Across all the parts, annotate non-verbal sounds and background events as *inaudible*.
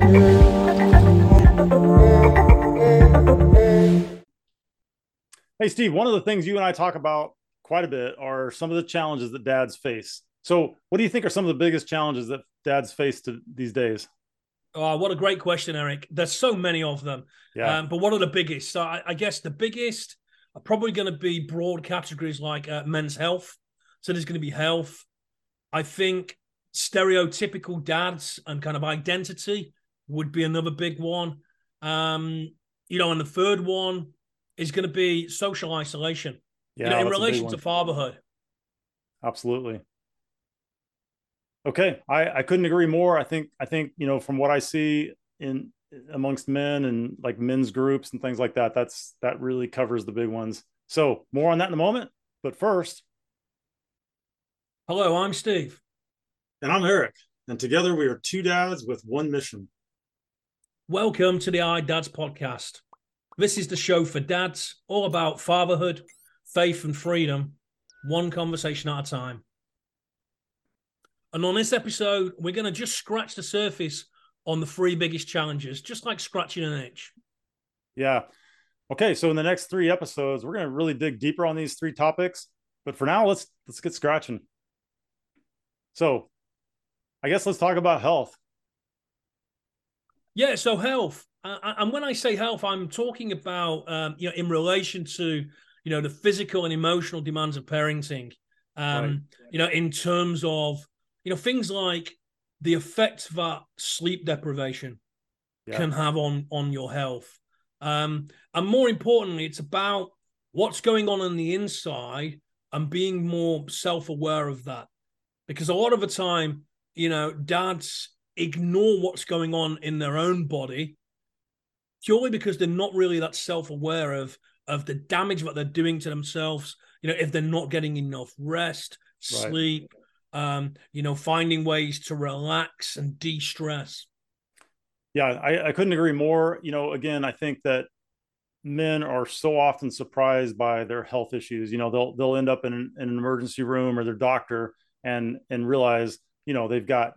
Hey, Steve, one of the things you and I talk about quite a bit are some of the challenges that dads face. So, what do you think are some of the biggest challenges that dads face to, these days? Oh, what a great question, Eric. There's so many of them. Yeah. Um, but what are the biggest? So, I, I guess the biggest are probably going to be broad categories like uh, men's health. So, there's going to be health. I think stereotypical dads and kind of identity would be another big one. Um, you know, and the third one is going to be social isolation. Yeah, you know, in relation to fatherhood. Absolutely. Okay, I, I couldn't agree more. I think I think you know from what I see in amongst men and like men's groups and things like that, that's that really covers the big ones. So more on that in a moment. But first, hello, I'm Steve, and I'm Eric, and together we are two dads with one mission. Welcome to the Allied Dads podcast. This is the show for dads, all about fatherhood, faith, and freedom, one conversation at a time. And on this episode, we're going to just scratch the surface on the three biggest challenges, just like scratching an itch. Yeah. Okay, so in the next three episodes, we're going to really dig deeper on these three topics. But for now, let's let's get scratching. So, I guess let's talk about health. Yeah, so health. Uh, and when I say health, I'm talking about um, you know in relation to you know the physical and emotional demands of parenting. Um, right. You know, in terms of you know things like the effect that sleep deprivation yeah. can have on on your health, um, and more importantly, it's about what's going on on the inside and being more self aware of that, because a lot of the time, you know, dads ignore what's going on in their own body purely because they're not really that self-aware of of the damage that they're doing to themselves you know if they're not getting enough rest sleep right. um you know finding ways to relax and de-stress. Yeah I, I couldn't agree more. You know again i think that men are so often surprised by their health issues. You know they'll they'll end up in an, in an emergency room or their doctor and and realize you know they've got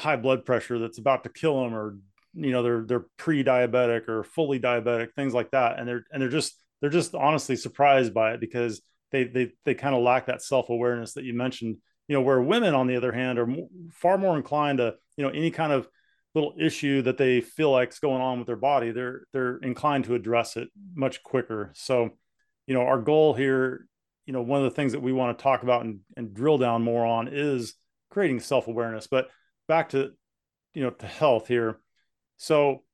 high blood pressure that's about to kill them or you know they're they're pre-diabetic or fully diabetic things like that. And they're and they're just they're just honestly surprised by it because they they they kind of lack that self-awareness that you mentioned. You know where women on the other hand are far more inclined to you know any kind of little issue that they feel like is going on with their body they're they're inclined to address it much quicker. So you know our goal here you know one of the things that we want to talk about and, and drill down more on is creating self-awareness. But back to you know to health here so,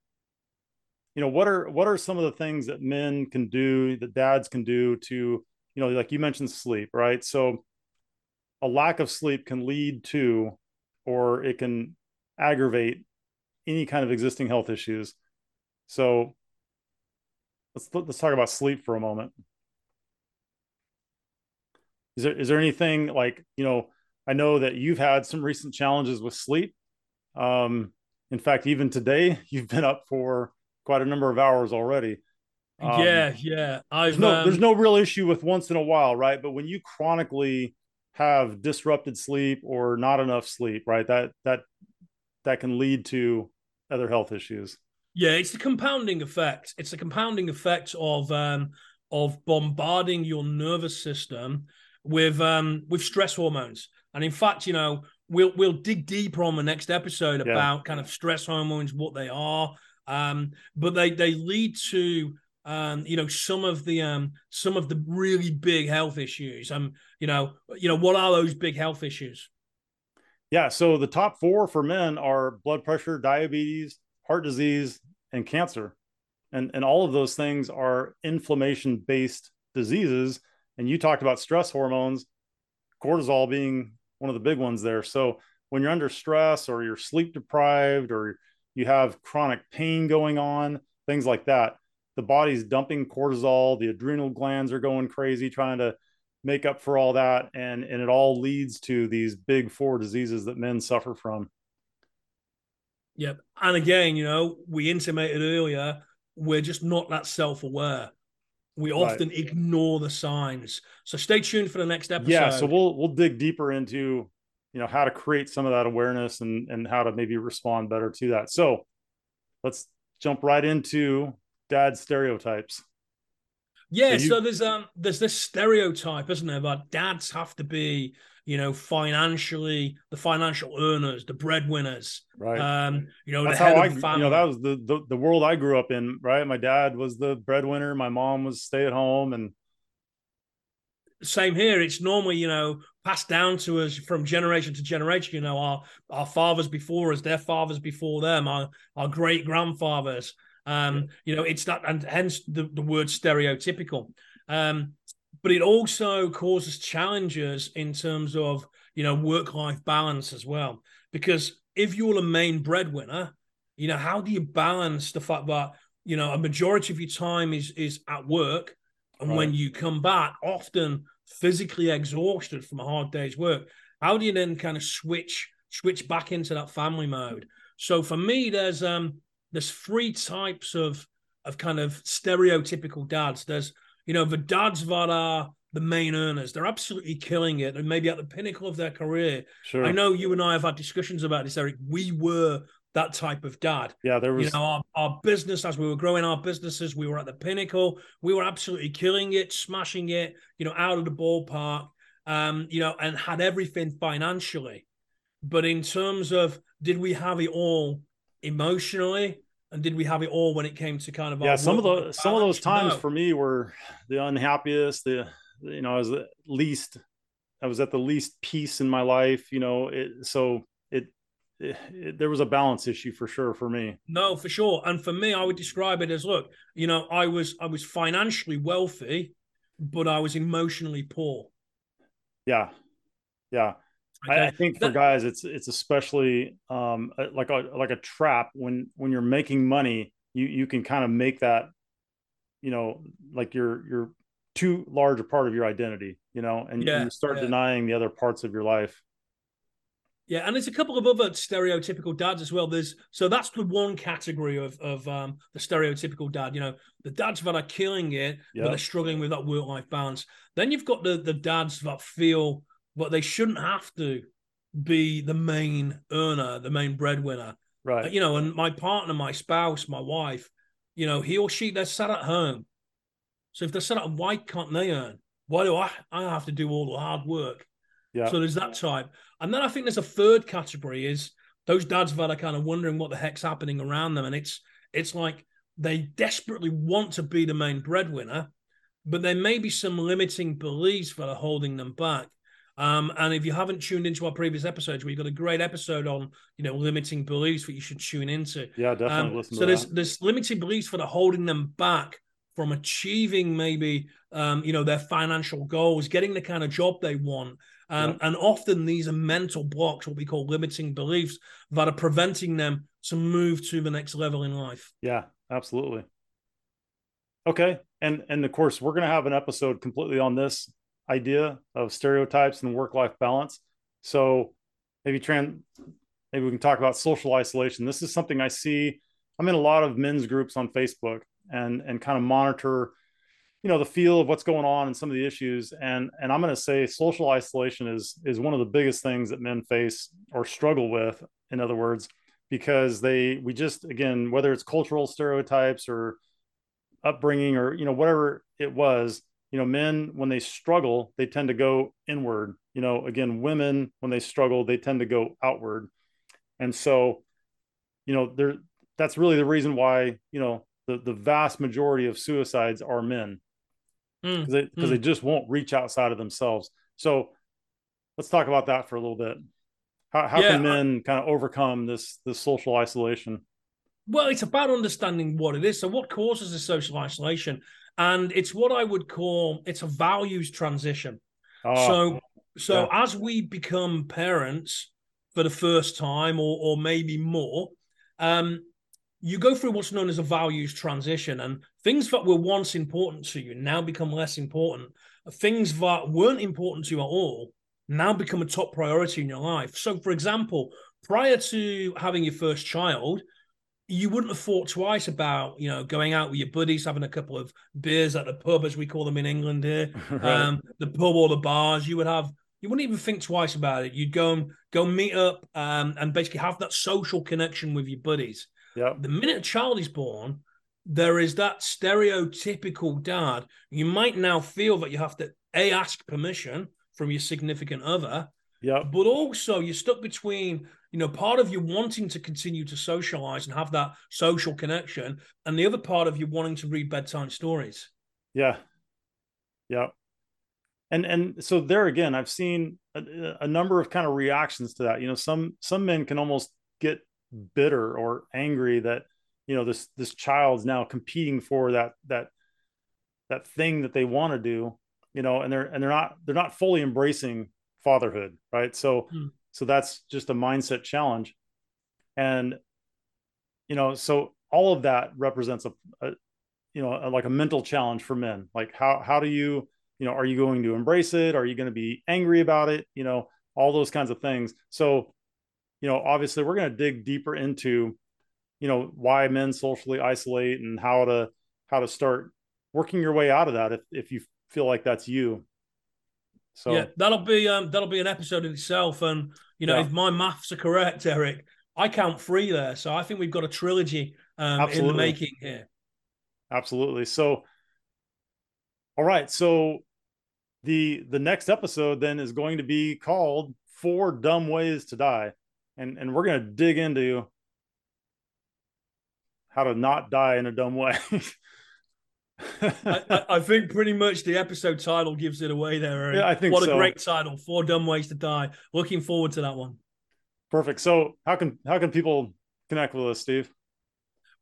you know, what are what are some of the things that men can do, that dads can do to, you know, like you mentioned sleep, right? So a lack of sleep can lead to or it can aggravate any kind of existing health issues. So let's let's talk about sleep for a moment. Is there is there anything like, you know, I know that you've had some recent challenges with sleep. Um, in fact, even today, *laughs* you've been up for quite a number of hours already. Um, yeah, yeah. I've there's no, um, there's no real issue with once in a while, right? But when you chronically have disrupted sleep or not enough sleep, right? That that that can lead to other health issues. Yeah, it's the compounding effect. It's the compounding effect of um, of bombarding your nervous system with um, with stress hormones. And in fact, you know, we'll we'll dig deeper on the next episode yeah. about kind of stress hormones, what they are. Um, but they they lead to um, you know some of the um, some of the really big health issues. Um, you know, you know what are those big health issues? Yeah, so the top four for men are blood pressure, diabetes, heart disease, and cancer, and and all of those things are inflammation based diseases. And you talked about stress hormones, cortisol being one of the big ones there. So when you're under stress or you're sleep deprived or you have chronic pain going on, things like that, the body's dumping cortisol, the adrenal glands are going crazy trying to make up for all that and and it all leads to these big four diseases that men suffer from. Yep. And again, you know, we intimated earlier, we're just not that self-aware. We often right. ignore the signs. So stay tuned for the next episode. Yeah, so we'll we'll dig deeper into you know how to create some of that awareness and and how to maybe respond better to that so let's jump right into dad stereotypes yeah, so, you... so there's um there's this stereotype, isn't there, about dads have to be, you know, financially the financial earners, the breadwinners. Right. Um, you know, That's how I, you know, that was the, the the world I grew up in, right? My dad was the breadwinner, my mom was stay at home and same here. It's normally, you know, passed down to us from generation to generation. You know, our our fathers before us, their fathers before them, our our great grandfathers. Um, you know, it's that, and hence the, the word stereotypical. Um, but it also causes challenges in terms of you know work life balance as well. Because if you're the main breadwinner, you know, how do you balance the fact that you know a majority of your time is is at work, and right. when you come back, often physically exhausted from a hard day's work, how do you then kind of switch switch back into that family mode? So for me, there's um there's three types of of kind of stereotypical dads. There's you know the dads that are the main earners. They're absolutely killing it and maybe at the pinnacle of their career. Sure. I know you and I have had discussions about this, Eric. We were that type of dad. Yeah, there was you know our, our business as we were growing our businesses, we were at the pinnacle. We were absolutely killing it, smashing it, you know, out of the ballpark. Um, you know, and had everything financially. But in terms of did we have it all emotionally and did we have it all when it came to kind of yeah some of the some of those times no. for me were the unhappiest the you know i was the least i was at the least peace in my life you know it so it, it, it, there was a balance issue for sure for me. No for sure. And for me i would describe it as look you know i was i was financially wealthy but i was emotionally poor. Yeah. Yeah. I, I, think for guys, it's it's especially um, like a like a trap when when you're making money, you you can kind of make that, you know, like you're you're too large a part of your identity, you know, and yeah, you start yeah. denying the other parts of your life. Yeah, and there's a couple of other stereotypical dads as well. There's so that's the one category of of um, the stereotypical dad. You know, the dads that are killing it, yep. but they're struggling with that work life balance. Then you've got the the dads that feel but they shouldn't have to be the main earner, the main breadwinner. Right. Uh, you know, and my partner, my spouse, my wife, you know, he or she, they're sat at home. So if they're sat at home, why can't they earn? Why do I, I have to do all the hard work? Yeah. So there's that type. And then I think there's a third category is those dads that are kind of wondering what the heck's happening around them. And it's it's like they desperately want to be the main breadwinner, but there may be some limiting beliefs that are holding them back. Um, and if you haven't tuned into our previous episodes, we've got a great episode on you know limiting beliefs that you should tune into. Yeah, definitely. Um, so there's that. there's limiting beliefs that are holding them back from achieving maybe um, you know their financial goals, getting the kind of job they want. Um, yeah. And often these are mental blocks, what we call limiting beliefs, that are preventing them to move to the next level in life. Yeah, absolutely. Okay, and and of course we're going to have an episode completely on this idea of stereotypes and work life balance. So maybe trans maybe we can talk about social isolation. This is something I see. I'm in a lot of men's groups on Facebook and and kind of monitor, you know, the feel of what's going on and some of the issues. And and I'm going to say social isolation is is one of the biggest things that men face or struggle with. In other words, because they we just again whether it's cultural stereotypes or upbringing or you know whatever it was you know men when they struggle they tend to go inward. You know again women when they struggle they tend to go outward. And so you know there that's really the reason why you know the the vast majority of suicides are men. Because mm, they mm. they just won't reach outside of themselves. So let's talk about that for a little bit. How, how yeah, can men I, kind of overcome this this social isolation well it's about understanding what it is so what causes the social isolation and it's what I would call it's a values transition. Oh, so so yeah. as we become parents for the first time or or maybe more, um, you go through what's known as a values transition, and things that were once important to you now become less important. Things that weren't important to you at all now become a top priority in your life. So, for example, prior to having your first child, you wouldn't have thought twice about you know going out with your buddies having a couple of beers at the pub as we call them in england here *laughs* right. um, the pub or the bars you would have you wouldn't even think twice about it. You'd go and go meet up um, and basically have that social connection with your buddies. Yeah. The minute a child is born, there is that stereotypical dad. You might now feel that you have to a ask permission from your significant other. Yeah. But also you're stuck between, you know, part of you wanting to continue to socialize and have that social connection, and the other part of you wanting to read bedtime stories. Yeah. Yeah. And and so there again, I've seen a, a number of kind of reactions to that. You know, some some men can almost get bitter or angry that you know this this child's now competing for that that that thing that they want to do you know and they're and they're not they're not fully embracing fatherhood right so hmm. So that's just a mindset challenge. And you know so all of that represents a, a you know a, like a mental challenge for men. Like how how do you you know are you going to embrace it? Are you going to be angry about it? You know all those kinds of things. So you know obviously we're going to dig deeper into you know why men socially isolate and how to how to start working your way out of that if, if you feel like that's you so yeah that'll be um that'll be an episode in itself and you know yeah. if my maths are correct eric i count three there so i think we've got a trilogy um in the making here absolutely so all right so the the next episode then is going to be called four dumb ways to die and and we're going to dig into how to not die in a dumb way. *laughs* I, I, think pretty much the episode title gives it away there. Eric. Yeah, I think what so. a great title! Four dumb ways to die. Looking forward to that one. Perfect. So, how can how can people connect with us, Steve?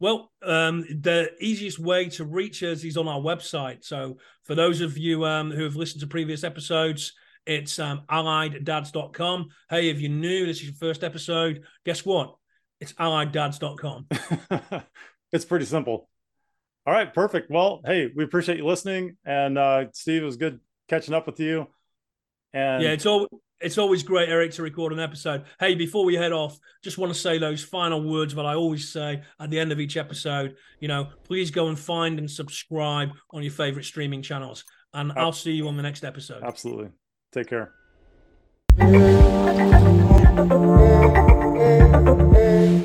Well, um, the easiest way to reach us is on our website. So, for those of you um, who have listened to previous episodes, it's um, allieddads.com. Hey, if you're new, this is your first episode, guess what? It's allieddads.com. *laughs* it's pretty simple. All right, perfect. Well, hey, we appreciate you listening. And uh, Steve, it was good catching up with you. And yeah, it's all it's always great, Eric, to record an episode. Hey, before we head off, just want to say those final words that I always say at the end of each episode. You know, please go and find and subscribe on your favorite streaming channels. And I'll see you on the next episode. Absolutely. Take care. *laughs*